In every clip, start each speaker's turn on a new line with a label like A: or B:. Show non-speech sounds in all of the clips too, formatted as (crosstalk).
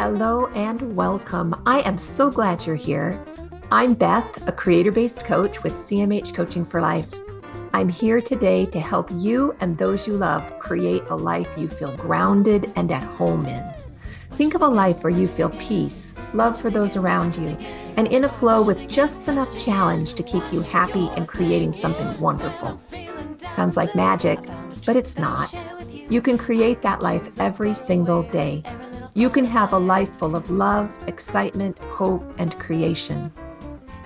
A: Hello and welcome. I am so glad you're here. I'm Beth, a creator based coach with CMH Coaching for Life. I'm here today to help you and those you love create a life you feel grounded and at home in. Think of a life where you feel peace, love for those around you, and in a flow with just enough challenge to keep you happy and creating something wonderful. Sounds like magic, but it's not. You can create that life every single day. You can have a life full of love, excitement, hope, and creation.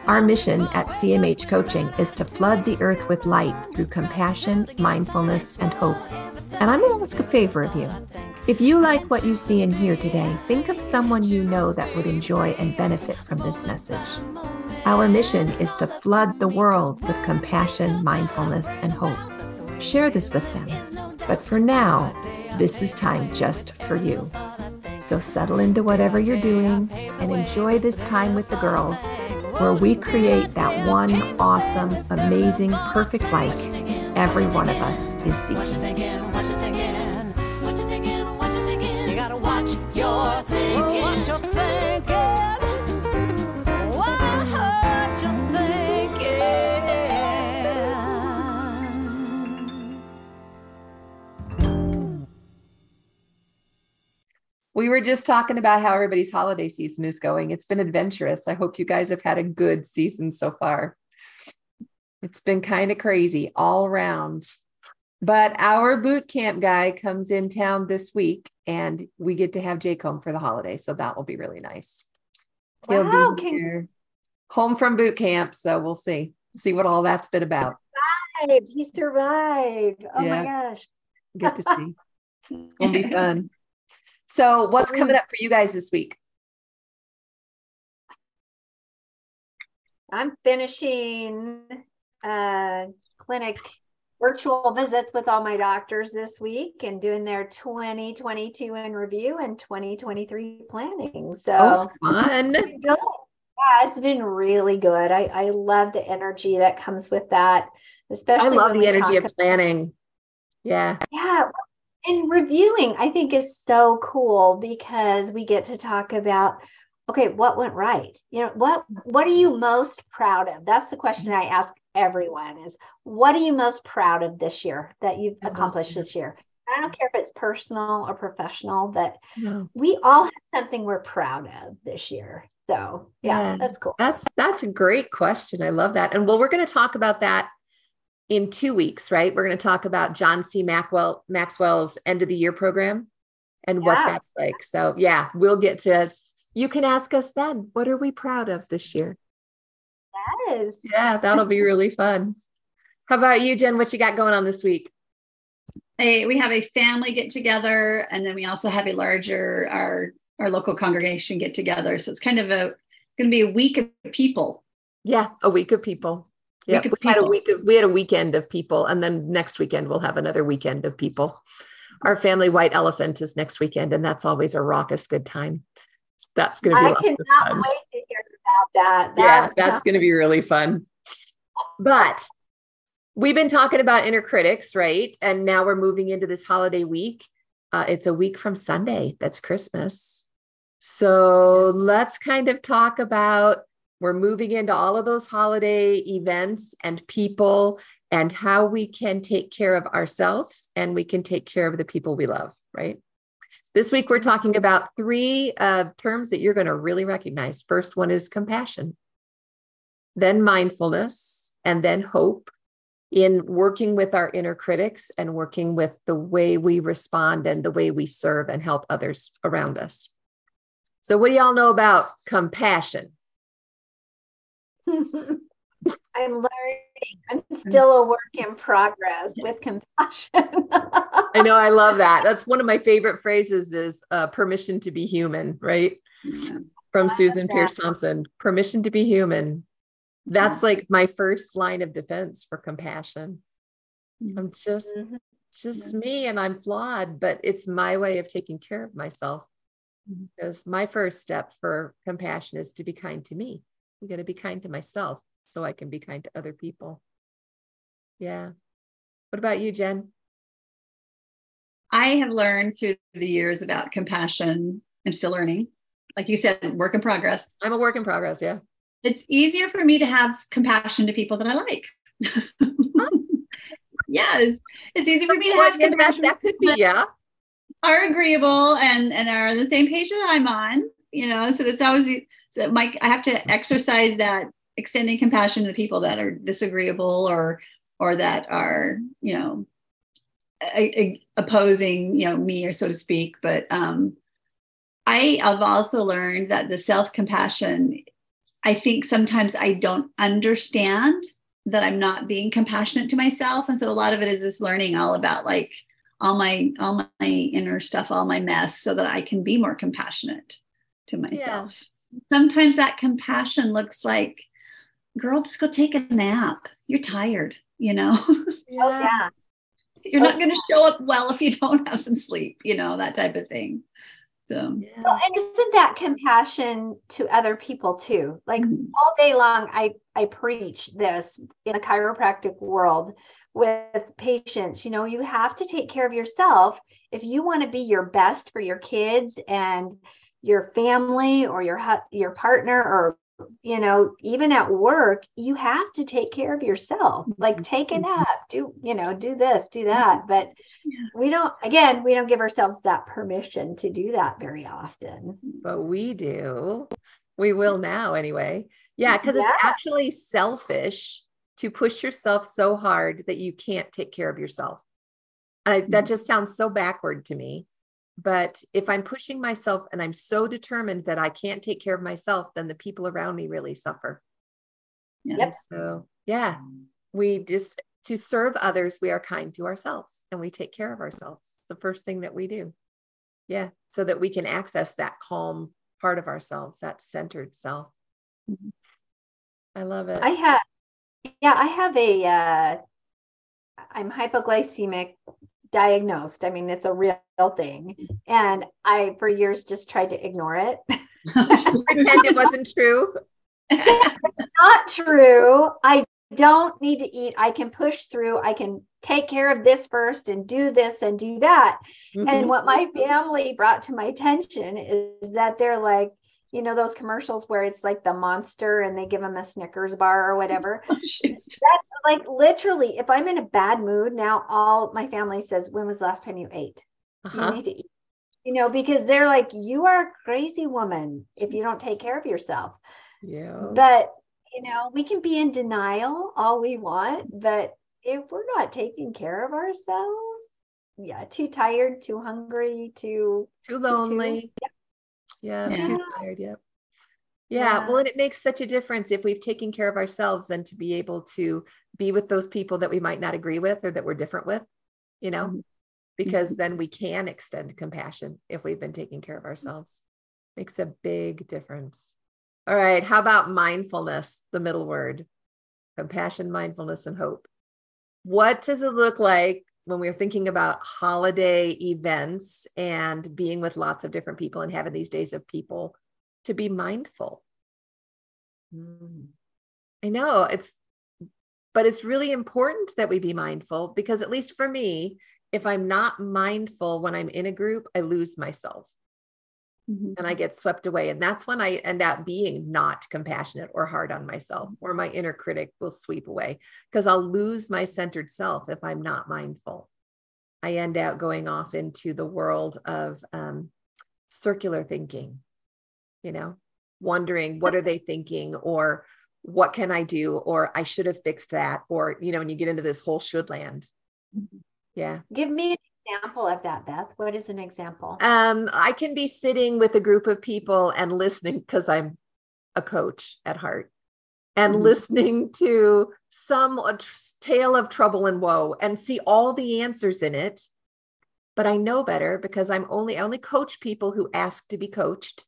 A: Our mission at CMH Coaching is to flood the earth with light through compassion, mindfulness, and hope. And I'm going to ask a favor of you. If you like what you see and hear today, think of someone you know that would enjoy and benefit from this message. Our mission is to flood the world with compassion, mindfulness, and hope. Share this with them. But for now, this is time just for you. So settle into whatever you're doing and enjoy this time with the girls where we create that one awesome, amazing, perfect life every one of us is seeking. We were just talking about how everybody's holiday season is going. It's been adventurous. I hope you guys have had a good season so far. It's been kind of crazy all around. But our boot camp guy comes in town this week and we get to have Jake home for the holiday. So that will be really nice. He'll
B: wow,
A: be here, home from boot camp. So we'll see. See what all that's been about.
B: Survived. He survived. Oh yeah. my gosh.
A: Good to see. It'll be (laughs) fun. So, what's coming up for you guys this week?
B: I'm finishing uh, clinic virtual visits with all my doctors this week and doing their 2022 in review and 2023 planning. So
A: oh, fun.
B: Good. Yeah, it's been really good. I, I love the energy that comes with that, especially. I
A: love the energy of planning. Yeah.
B: Yeah and reviewing i think is so cool because we get to talk about okay what went right? You know what what are you most proud of? That's the question i ask everyone is what are you most proud of this year that you've uh-huh. accomplished this year? I don't care if it's personal or professional that no. we all have something we're proud of this year. So yeah, yeah. that's cool.
A: That's that's a great question. I love that. And well we're going to talk about that in two weeks, right? We're going to talk about John C. Maxwell Maxwell's end of the year program and yeah. what that's like. So yeah, we'll get to you can ask us then, what are we proud of this year?
B: Yes.
A: Yeah, that'll be really fun. How about you, Jen? What you got going on this week?
C: Hey, we have a family get together, and then we also have a larger our our local congregation get together. So it's kind of a it's going to be a week of people.
A: Yeah, a week of people. Yeah, we, we had a week. Of, we had a weekend of people, and then next weekend we'll have another weekend of people. Our family white elephant is next weekend, and that's always a raucous good time. That's going to be.
B: I cannot wait to hear about that. that
A: yeah, that's going to be really fun. But we've been talking about inner critics, right? And now we're moving into this holiday week. Uh, it's a week from Sunday. That's Christmas. So let's kind of talk about we're moving into all of those holiday events and people and how we can take care of ourselves and we can take care of the people we love, right? This week, we're talking about three uh, terms that you're going to really recognize. First one is compassion, then mindfulness, and then hope in working with our inner critics and working with the way we respond and the way we serve and help others around us. So, what do y'all know about compassion? (laughs)
B: I'm learning. I'm (laughs) still a work in progress with compassion. (laughs)
A: I know. I love that. That's one of my favorite phrases is uh, permission to be human, right? Yeah. From Susan that. Peirce Thompson, permission to be human. That's yeah. like my first line of defense for compassion. Mm-hmm. I'm just, mm-hmm. just mm-hmm. me and I'm flawed, but it's my way of taking care of myself. Mm-hmm. Because my first step for compassion is to be kind to me. I'm going to be kind to myself so I can be kind to other people. Yeah. What about you, Jen?
C: I have learned through the years about compassion. I'm still learning. like you said, work in progress.
A: I'm a work in progress. Yeah.
C: It's easier for me to have compassion to people that I like. (laughs) yes, it's easy for me to have compassion.
A: That could be, yeah.
C: Are agreeable and and are on the same page that I'm on. You know, so it's always so Mike. I have to exercise that extending compassion to the people that are disagreeable or or that are you know a, a, opposing you know me or so to speak. But um, I have also learned that the self compassion. I think sometimes I don't understand that I'm not being compassionate to myself. And so a lot of it is this learning all about like all my all my inner stuff, all my mess, so that I can be more compassionate to myself. Sometimes that compassion looks like, girl, just go take a nap. You're tired, you know?
B: Yeah. (laughs) Oh, yeah.
C: You're oh, not going to show up well if you don't have some sleep, you know, that type of thing. So,
B: yeah. well, and isn't that compassion to other people too? Like mm-hmm. all day long, I I preach this in the chiropractic world with patients. You know, you have to take care of yourself if you want to be your best for your kids and your family or your your partner or you know even at work you have to take care of yourself. Like take a mm-hmm. nap do you know do this do that. Mm-hmm. but we don't again we don't give ourselves that permission to do that very often.
A: But we do. We will now anyway. Yeah because yeah. it's actually selfish to push yourself so hard that you can't take care of yourself. I, that mm-hmm. just sounds so backward to me but if I'm pushing myself and I'm so determined that I can't take care of myself, then the people around me really suffer.
B: Yep.
A: so, yeah, we just to serve others, we are kind to ourselves and we take care of ourselves. It's the first thing that we do. Yeah. So that we can access that calm part of ourselves, that centered self. Mm-hmm. I love it.
B: I have, yeah, I have a, uh, I'm hypoglycemic diagnosed. I mean, it's a real thing. And I, for years, just tried to ignore it. (laughs)
A: Pretend it wasn't true. (laughs)
B: not true. I don't need to eat. I can push through. I can take care of this first and do this and do that. Mm-hmm. And what my family brought to my attention is that they're like, you know those commercials where it's like the monster and they give them a Snickers bar or whatever. (laughs) Oh, that, like literally, if I'm in a bad mood now, all my family says, "When was the last time you ate? Uh-huh. You need to eat." You know, because they're like, "You are a crazy woman if you don't take care of yourself."
A: Yeah.
B: But you know, we can be in denial all we want, but if we're not taking care of ourselves, yeah, too tired, too hungry, too
A: too lonely. Too, yeah yeah, yeah. too tired. Yep. Yeah. Yeah. Well, and it makes such a difference if we've taken care of ourselves than to be able to be with those people that we might not agree with or that we're different with, you know, mm-hmm. because mm-hmm. then we can extend compassion if we've been taking care of ourselves. Makes a big difference. All right. How about mindfulness, the middle word? Compassion, mindfulness, and hope. What does it look like when we are thinking about holiday events and being with lots of different people and having these days of people to be mindful. Mm. I know it's, but it's really important that we be mindful because, at least for me, if I'm not mindful when I'm in a group, I lose myself. Mm-hmm. And I get swept away. And that's when I end up being not compassionate or hard on myself, or my inner critic will sweep away because I'll lose my centered self if I'm not mindful. I end up going off into the world of um, circular thinking, you know, wondering what are they thinking or what can I do or I should have fixed that or, you know, when you get into this whole should land. Mm-hmm. Yeah.
B: Give me an example of that, Beth? What is an example?
A: Um, I can be sitting with a group of people and listening because I'm a coach at heart and mm-hmm. listening to some tale of trouble and woe and see all the answers in it. But I know better because I'm only I only coach people who ask to be coached.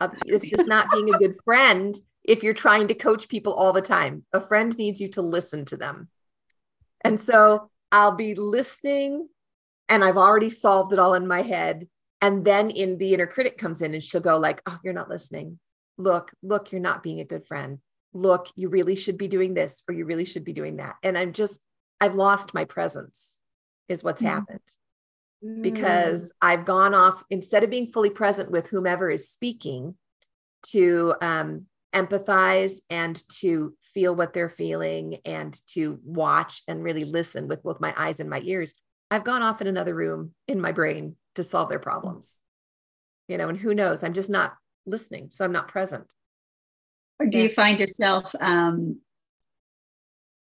A: Uh, it's just not being a good friend if you're trying to coach people all the time. A friend needs you to listen to them. And so I'll be listening and I've already solved it all in my head. And then in the inner critic comes in and she'll go like, "Oh, you're not listening. Look, look, you're not being a good friend. Look, you really should be doing this or you really should be doing that." And I'm just I've lost my presence is what's mm-hmm. happened. Because
B: Mm.
A: I've gone off instead of being fully present with whomever is speaking to um, empathize and to feel what they're feeling and to watch and really listen with both my eyes and my ears. I've gone off in another room in my brain to solve their problems. You know, and who knows? I'm just not listening. So I'm not present.
C: Or do you find yourself um,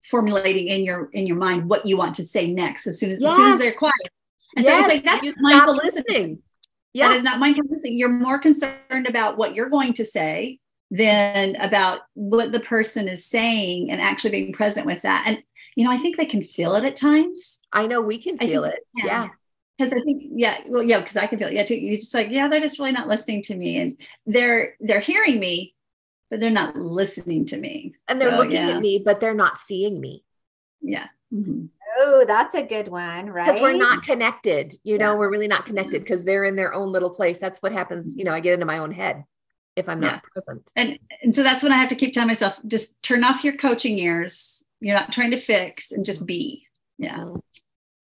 C: formulating in your in your mind what you want to say next as soon as, as soon as they're quiet? And so it's like that's
A: you
C: mindful listening.
A: listening. Yeah.
C: is not mindful listening. You're more concerned about what you're going to say than about what the person is saying and actually being present with that. And you know, I think they can feel it at times.
A: I know we can feel
C: think-
A: it.
C: yeah.
A: Yeah.
C: because I think, yeah, well, yeah, because I can feel, it. yeah, too. You just like, yeah, they're just really not listening to me, and they're they're hearing me, but they're not listening to me.
A: And they're
C: So,
A: looking
C: yeah.
A: at me, but they're not seeing me
C: Yeah, Mhm.
B: Oh, that's a good one, right?
A: because we're not connected. You know,
C: Yeah.
A: we're really not connected because they're in their own little place. That's what happens. You know, I get into my own head if I'm not
C: Yeah.
A: present.
C: and and so that's when I have to keep telling myself, just turn off your coaching ears. You're not trying to fix, and just be. Yeah,
A: Mm.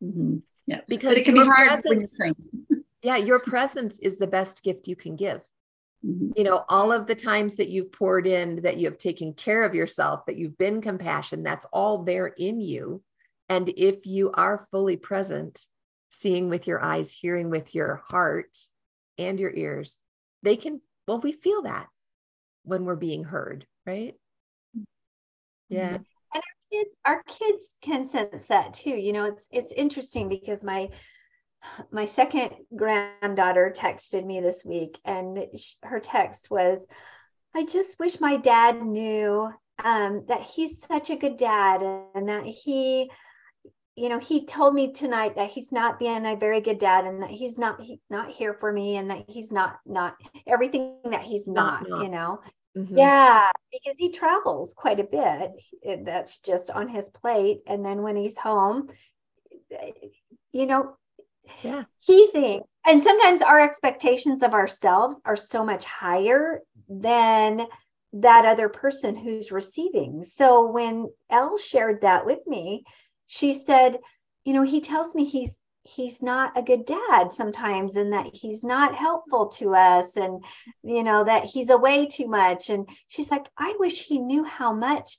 C: Mhm. yeah.
A: Because
C: But it can be
A: your
C: hard when you're
A: presence- (laughs) Yeah, your presence is the best gift you can give.
C: Mhm.
A: You know, all of the times that you've poured in, that you have taken care of yourself, that you've been compassion, that's all there in you. And if you are fully present, seeing with your eyes, hearing with your heart and your ears, they can, well, we feel that when we're being heard, right? Yeah.
B: And our kids our kids can sense that too you know it's it's interesting because my my second granddaughter texted me this week and sh- her text was i just wish my dad knew um, that he's such a good dad and that he you know he told me tonight that he's not being a very good dad and that he's not he's not here for me and that he's not not everything that he's
A: Not-
B: not, you know
A: Mhm.
B: yeah, because he travels quite a bit. That's just on his plate. And then when he's home, you know,
A: Yeah.
B: he thinks, and sometimes our expectations of ourselves are so much higher than that other person who's receiving. So when Elle shared that with me, she said, you know, he tells me he's he's not a good dad sometimes and that he's not helpful to us and you know that he's away too much. And she's like i wish he knew how much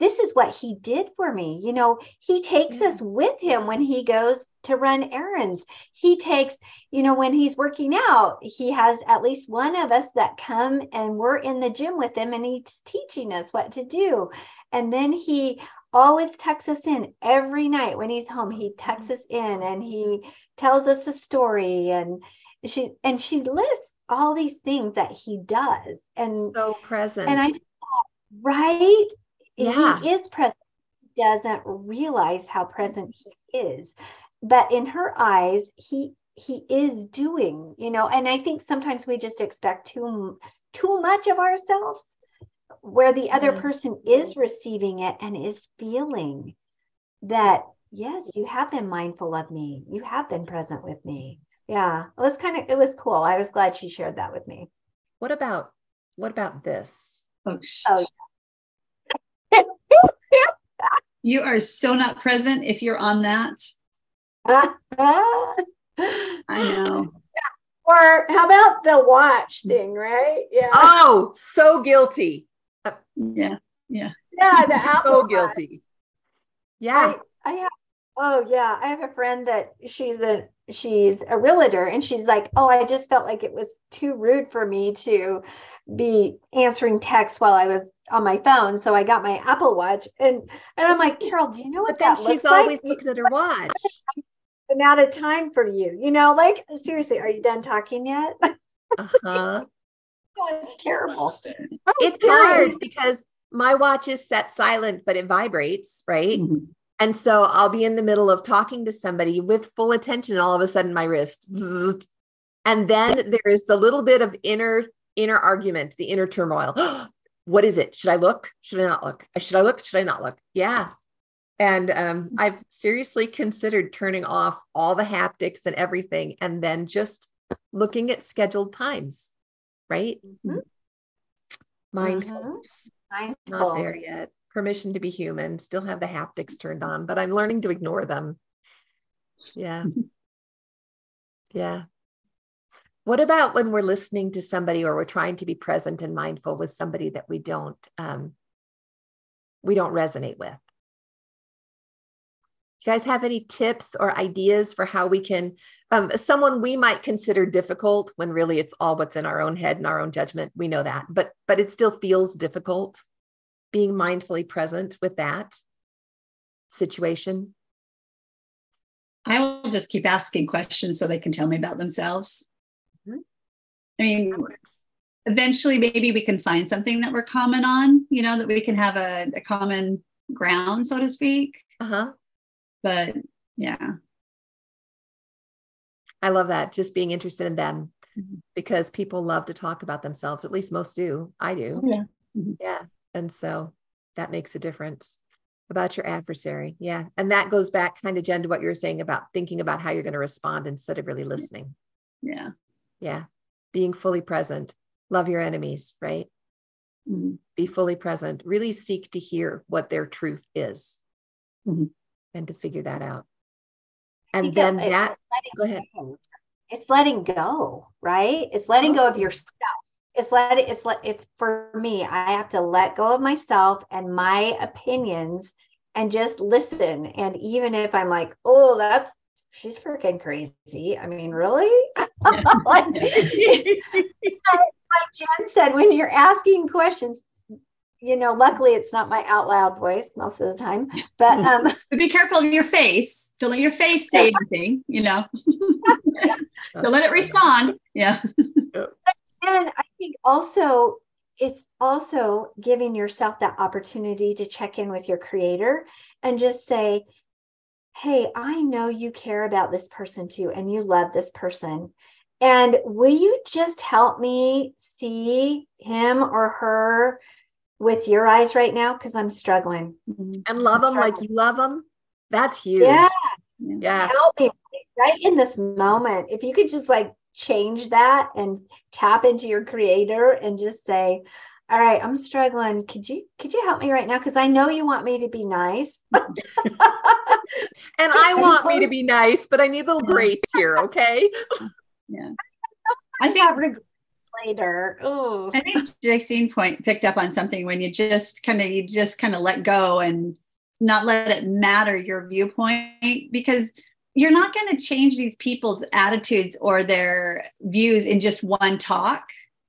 B: this is what he did for me. You know he takes
A: Yeah.
B: us with him when he goes to run errands. He takes you know when he's working out he has at least one of us that come and we're in the gym with him and he's teaching us what to do. And then he always tucks us in every night when he's home. He mm-hmm. tucks us in and he tells us a story and she and she lists all these things that he does. And
A: So present.
B: and i right?
A: Yeah.
B: he is present. He doesn't realize how present he is. But in her eyes he he is doing you know and i think sometimes we just expect too too much of ourselves where the other
A: mm-hmm.
B: person is receiving it and is feeling that yes you have been mindful of me you have been present with me yeah it was kind of it was cool i was glad she shared that with me
A: what about what about this?
C: Oh, sh-
B: Oh,
C: you are so not present if you're on that.
B: I (laughs)
C: I know.
B: Or how about the watch thing, right? Yeah.
A: Oh, so guilty.
C: Yeah.
B: yeah, yeah. the Apple
A: So guilty. Yeah.
B: I, I have oh yeah, I have a friend that she's a she's a realtor and she's like, "Oh, I just felt like it was too rude for me to be answering texts while I was on my phone, so I got my Apple Watch." And and I'm like, "Carol, do you know what
A: But then
B: that
A: she's
B: looks
A: always
B: like?"
A: looking at her watch.
B: I'm out of time for you. You know, like seriously, are you done talking yet?
A: Uh-huh.
B: Oh, it's terrible.
A: It's hard because my watch is set silent, but it vibrates, right?
C: Mhm.
A: And so I'll be in the middle of talking to somebody with full attention. And all of a sudden, my wrist, and then there is a little bit of inner inner argument, the inner turmoil. (gasps) what is it? Should I look? Should I not look? Should I look? Should I not look? Yeah. And um, I've seriously considered turning off all the haptics and everything, and then just looking at scheduled times. Right?
B: Mhm.
A: Mindfulness not there yet. Permission to be human. Still have the haptics turned on, but I'm learning to ignore them. Yeah. (laughs) Yeah. What about when we're listening to somebody or we're trying to be present and mindful with somebody that we don't um, we don't resonate with? You guys have any tips or ideas for how we can um, someone we might consider difficult when really it's all what's in our own head and our own judgment we know that but but it still feels difficult being mindfully present with that situation?
C: I will just keep asking questions so they can tell me about themselves. Mm-hmm. i mean eventually maybe we can find something that we're common on you know that we can have a, a common ground so to speak.
A: Uh-huh
C: but yeah.
A: I love that just being interested in them mm-hmm. because people love to talk about themselves at least most do i do.
C: Oh, yeah.
A: Mm-hmm. yeah and so that makes a difference about your adversary yeah and that goes back kind of jen to what you were saying about thinking about how you're going to respond instead of really listening.
C: Yeah.
A: Yeah being fully present love your enemies right?
C: Mm-hmm.
A: be fully present really seek to hear what their truth is.
C: Mm-hmm
A: and to figure that out. And then that, go ahead.
B: Go. It's letting go, right? It's letting go of yourself. It's letting, it's let, it's for me, I have to let go of myself and my opinions and just listen. And even if I'm like, oh, that's, she's freaking crazy. I mean, really? (laughs) like, (laughs) (laughs) like Jen said, when you're asking questions, you know, luckily it's not my out loud voice most of the time. But um
C: but be careful of your face. Don't let your face say anything, you know. (laughs) so let it respond. Yeah.
B: and I think also it's also giving yourself that opportunity to check in with your creator and just say, Hey, I know you care about this person too, and you love this person. And will you just help me see him or her with your eyes right now because I'm struggling.
A: Mm-hmm. And love them like you love them. That's huge.
B: Yeah.
A: Yeah.
B: Help me right in this moment. If you could just like change that and tap into your creator and just say, all right, I'm struggling. Could you could you help me right now? Because I know you want me to be nice. (laughs) and
A: I (laughs) want me to be nice, but I need a little grace here, okay?
C: Yeah. (laughs) I think
B: later.
C: I think Jacine point picked up on something when you just kind of you just kind of let go and not let it matter your viewpoint because you're not going to change these people's attitudes or their views in just one talk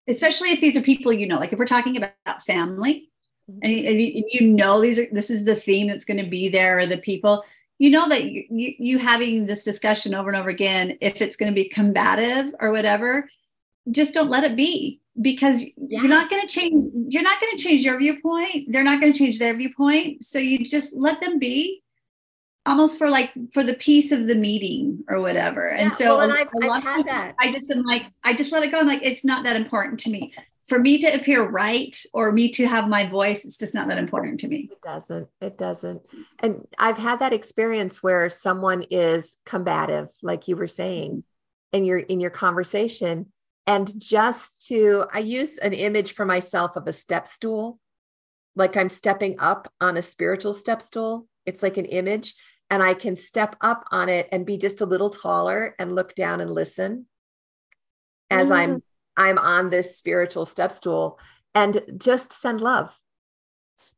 C: especially if these are people you know like if we're talking about family and you, you know these are this is the theme that's going to be there or the people you know that you, you, you having this discussion over and over again if it's going to be combative or whatever just don't let it be because yeah. you're not going to change you're not going to change your viewpoint. They're not going to change their viewpoint. So you just let them be almost for like for the peace of the meeting or whatever. Yeah, and so
A: well, and I've, I've had that.
C: i just am like i just let it go. I'm like it's not that important to me. For me to appear right or me to have my voice it's just not that important to me.
A: It doesn't it doesn't. And i've had that experience where someone is combative like you were saying mm-hmm. in your in your conversation and just to i use an image for myself of a step stool. Like i'm stepping up on a spiritual step stool. It's like an image. And i can step up on it and be just a little taller and look down and listen as mm. i'm i'm on this spiritual step stool. And just send love.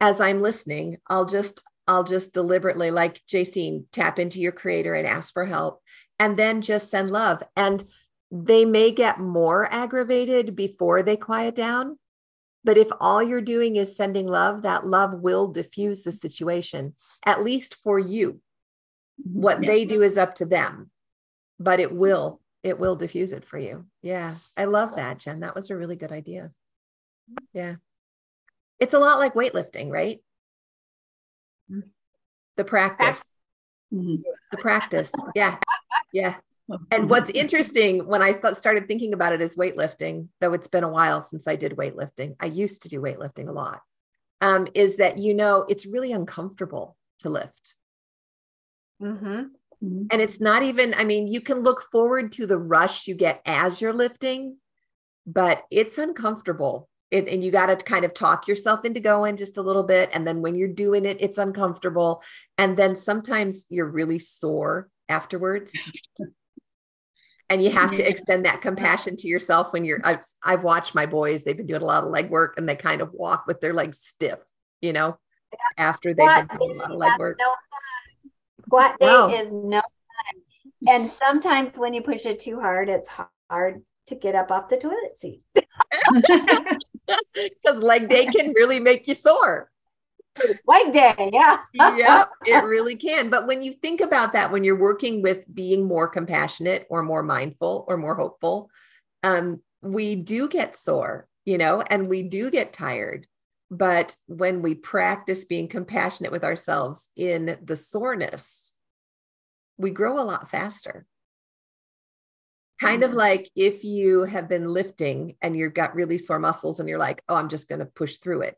A: As i'm listening i'll just i'll just deliberately like Jacine tap into your creator and ask for help. And then just send love. And they may get more aggravated before they quiet down. But if all you're doing is sending love, that love will diffuse the situation, at least for you. What yeah. they do is up to them, but it will, it will diffuse it for you. Yeah. I love that, Jen. That was a really good idea. Yeah. It's a lot like weightlifting, right? The practice. Mm-hmm. The practice. Yeah. Yeah. And what's interesting when I th- started thinking about it is as weightlifting, though it's been a while since I did weightlifting, I used to do weightlifting a lot, um, is that, you know, it's really uncomfortable to lift.
B: Mm-hmm.
A: Mm-hmm. And it's not even, I mean, you can look forward to the rush you get as you're lifting, but it's uncomfortable. It, and you got to kind of talk yourself into going just a little bit. And then when you're doing it, it's uncomfortable. And then sometimes you're really sore afterwards. (laughs) and you have to extend that compassion to yourself when you're I've, I've, watched my boys they've been doing a lot of leg work and they kind of walk with their legs stiff you know yeah. after they've squat been doing a lot of leg work no
B: squat day no. is no fun. And sometimes when you push it too hard it's hard to get up off the toilet seat. (laughs)
A: Because leg day can really make you sore
B: leg day yeah.
A: Yeah (laughs) it really can. But when you think about that when you're working with being more compassionate or more mindful or more hopeful um, we do get sore you know and we do get tired. But when we practice being compassionate with ourselves in the soreness we grow a lot faster. Kind of mm-hmm. like if you have been lifting and you've got really sore muscles and you're like oh i'm just going to push through it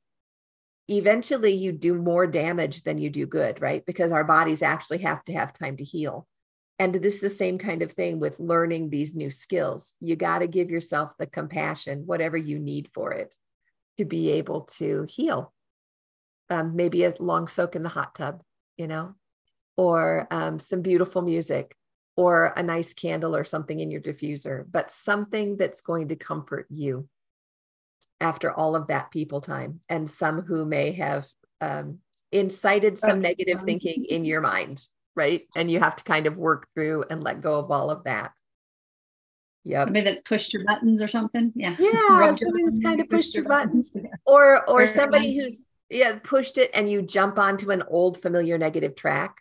A: eventually you do more damage than you do good, right? Because our bodies actually have to have time to heal. And this is the same kind of thing with learning these new skills. You got to give yourself the compassion, whatever you need for it, to be able to heal. Um, maybe a long soak in the hot tub, you know, or um, some beautiful music, or a nice candle or something in your diffuser, but something that's going to comfort you after all of that people time and some who may have um, incited some negative thinking in your mind right? And you have to kind of work through and let go of all of that.
C: Yeah maybe that's pushed your buttons or something? Yeah. (laughs)
A: Yeah somebody that's kind of pushed your buttons, buttons. or or somebody who's yeah pushed it and you jump onto an old familiar negative track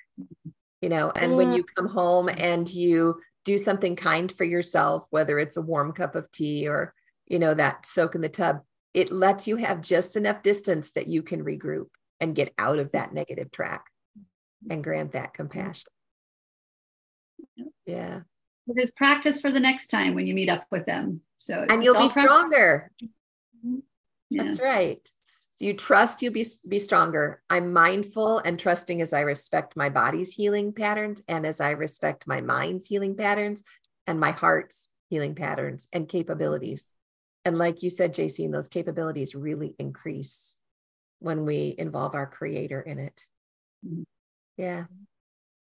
A: you know and mm. when you come home and you do something kind for yourself whether it's a warm cup of tea or you know, that soak in the tub, it lets you have just enough distance that you can regroup and get out of that negative track and grant that compassion. Yeah.
C: There's practice for the next time when you meet up with them. So
A: and you'll be stronger. Mm-hmm. Yeah. That's right. You trust you'll be, be stronger. I'm mindful and trusting as I respect my body's healing patterns and as I respect my mind's healing patterns and my heart's healing patterns and capabilities. And like you said, JC, those capabilities really increase when we involve our creator in it. Mm-hmm. Yeah.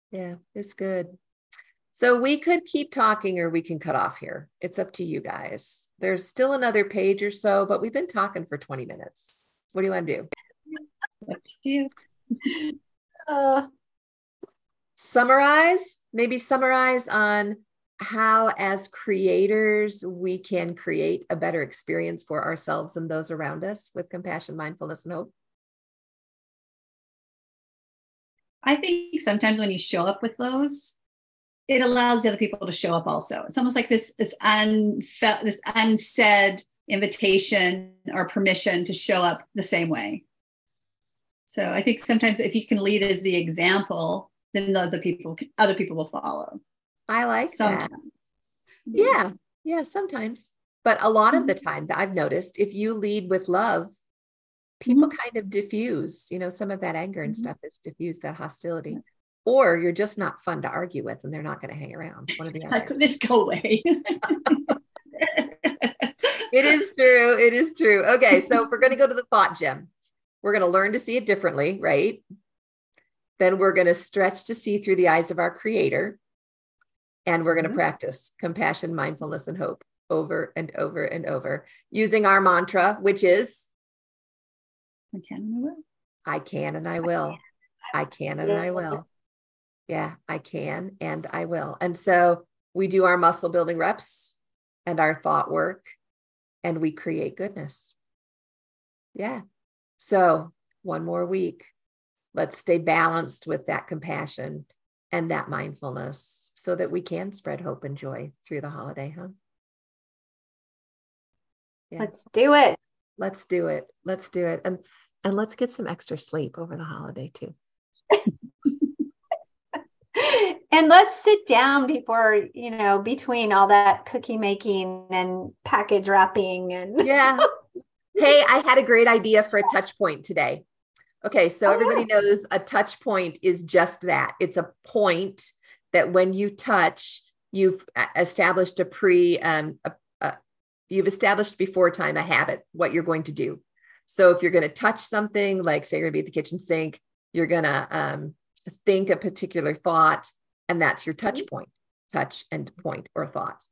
A: Yeah, it's good. So we could keep talking or we can cut off here. It's up to you guys. There's still another page or so, but we've been talking for 20 minutes. What do you want to do? Up to you. Uh, summarize, maybe summarize on how, as creators, we can create a better experience for ourselves and those around us with compassion, mindfulness, and hope?
C: I think sometimes when you show up with those, it allows the other people to show up also. It's almost like this this unfelt this unsaid invitation or permission to show up the same way. So I think sometimes if you can lead as the example, then the other people other people will follow.
A: I like sometimes. that. Yeah. Yeah, sometimes. But a lot of the mm-hmm. time that I've noticed, if you lead with love, people mm-hmm. kind of diffuse, you know, some of that anger and mm-hmm. stuff is diffused, that hostility. Or you're just not fun to argue with and they're not going to hang around. One of the (laughs) other.
C: Just go away. (laughs)
A: it is true. It is true. Okay. So if we're going to go to the thought gym, we're going to learn to see it differently, right? Then we're going to stretch to see through the eyes of our creator. And we're going to mm-hmm. practice compassion, mindfulness, and hope over and over and over using our mantra, which is
C: I can and I will.
A: I can and I will. I can and I will. Yeah, I can and I will. And so we do our muscle building reps and our thought work and we create goodness. Yeah. So one more week. Let's stay balanced with that compassion and that mindfulness so that we can spread hope and joy through the holiday, huh?
B: Yeah. Let's do it.
A: Let's do it. Let's do it. And and let's get some extra sleep over the holiday too. (laughs)
B: and let's sit down before, you know, between all that cookie making and package wrapping and (laughs)
A: Yeah. hey, I had a great idea for a touch point today. Okay, so oh, everybody knows a touch point is just that. It's a point that when you touch, you've established a pre, um, a, a, you've established before time a habit, what you're going to do. So if you're going to touch something, like say you're going to be at the kitchen sink, you're going to um, think a particular thought, and that's your touch mm-hmm. point. touch, and point or thought.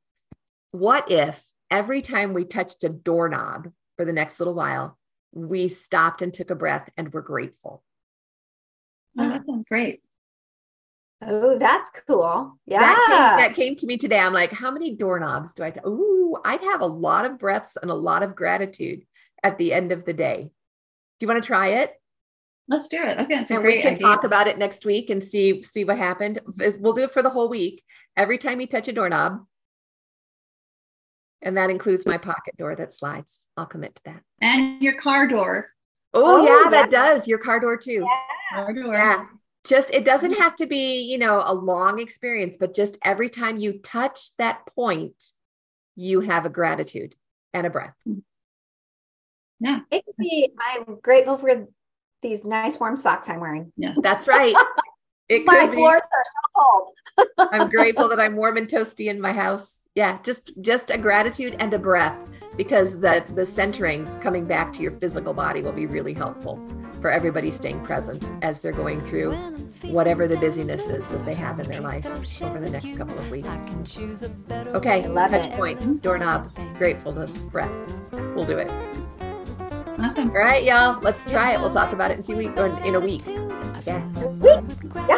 A: What if every time we touched a doorknob for the next little while, we stopped and took a breath and were grateful?
C: Oh, that sounds great.
B: Oh, that's cool. Yeah.
A: That came, that came to me today. I'm like, how many doorknobs do I? T- Ooh, I'd have a lot of breaths and a lot of gratitude at the end of the day. Do you want to try it?
C: Let's do it. Okay, that's a
A: and
C: great
A: we can
C: idea.
A: talk about it next week and see see what happened. We'll do it for the whole week. Every time you touch a doorknob, and that includes my pocket door that slides. I'll commit to that.
C: and your car door.
A: Oh,
B: Oh,
A: yeah, that does. Your car door too.
C: Car door.
A: Yeah. Just it doesn't mm-hmm. have to be, you know, a long experience, but just every time you touch that point, you have a gratitude and a breath. Mm-hmm. Yeah.
B: It could be, I'm grateful for these nice warm socks I'm wearing. Yeah.
A: That's right. (laughs) It
B: My
A: could be.
B: floors are so cold. (laughs)
A: I'm grateful that I'm warm and toasty in my house. Yeah, just just a gratitude and a breath because the the centering coming back to your physical body will be really helpful for everybody staying present as they're going through whatever the busyness is that they have in their life over the next couple of weeks. Okay,
B: I love
A: touch
B: it.
A: point, doorknob, gratefulness, breath. We'll do it.
C: Awesome.
A: All right, y'all. Let's try it. We'll talk about it in two weeks or in a week. Yeah.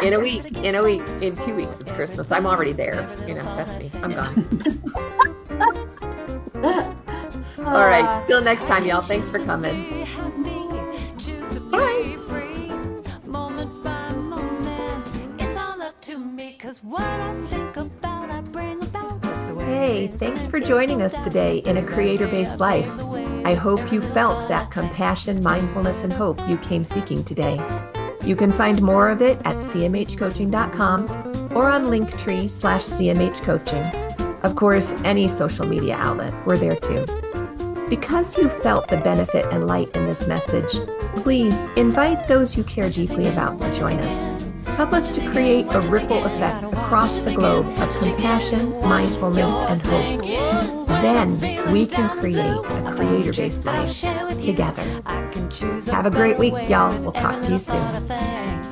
A: In a week. In a week. In two weeks. It's Christmas. I'm already there. You know, that's me. I'm gone. (laughs) All right. Till next time, y'all. Thanks for coming. Bye. Hey, thanks for joining us today in a creator based life. I hope you felt that compassion, mindfulness, and hope you came seeking today. You can find more of it at cmhcoaching.com or on Linktree slash cmhcoaching. Of course, any social media outlet, we're there too. Because you felt the benefit and light in this message, please invite those you care deeply about to join us. Help us to create a ripple effect across the globe of compassion, mindfulness, and hope. Then we can create a creator based life together. Have a great week, y'all. We'll talk to you soon.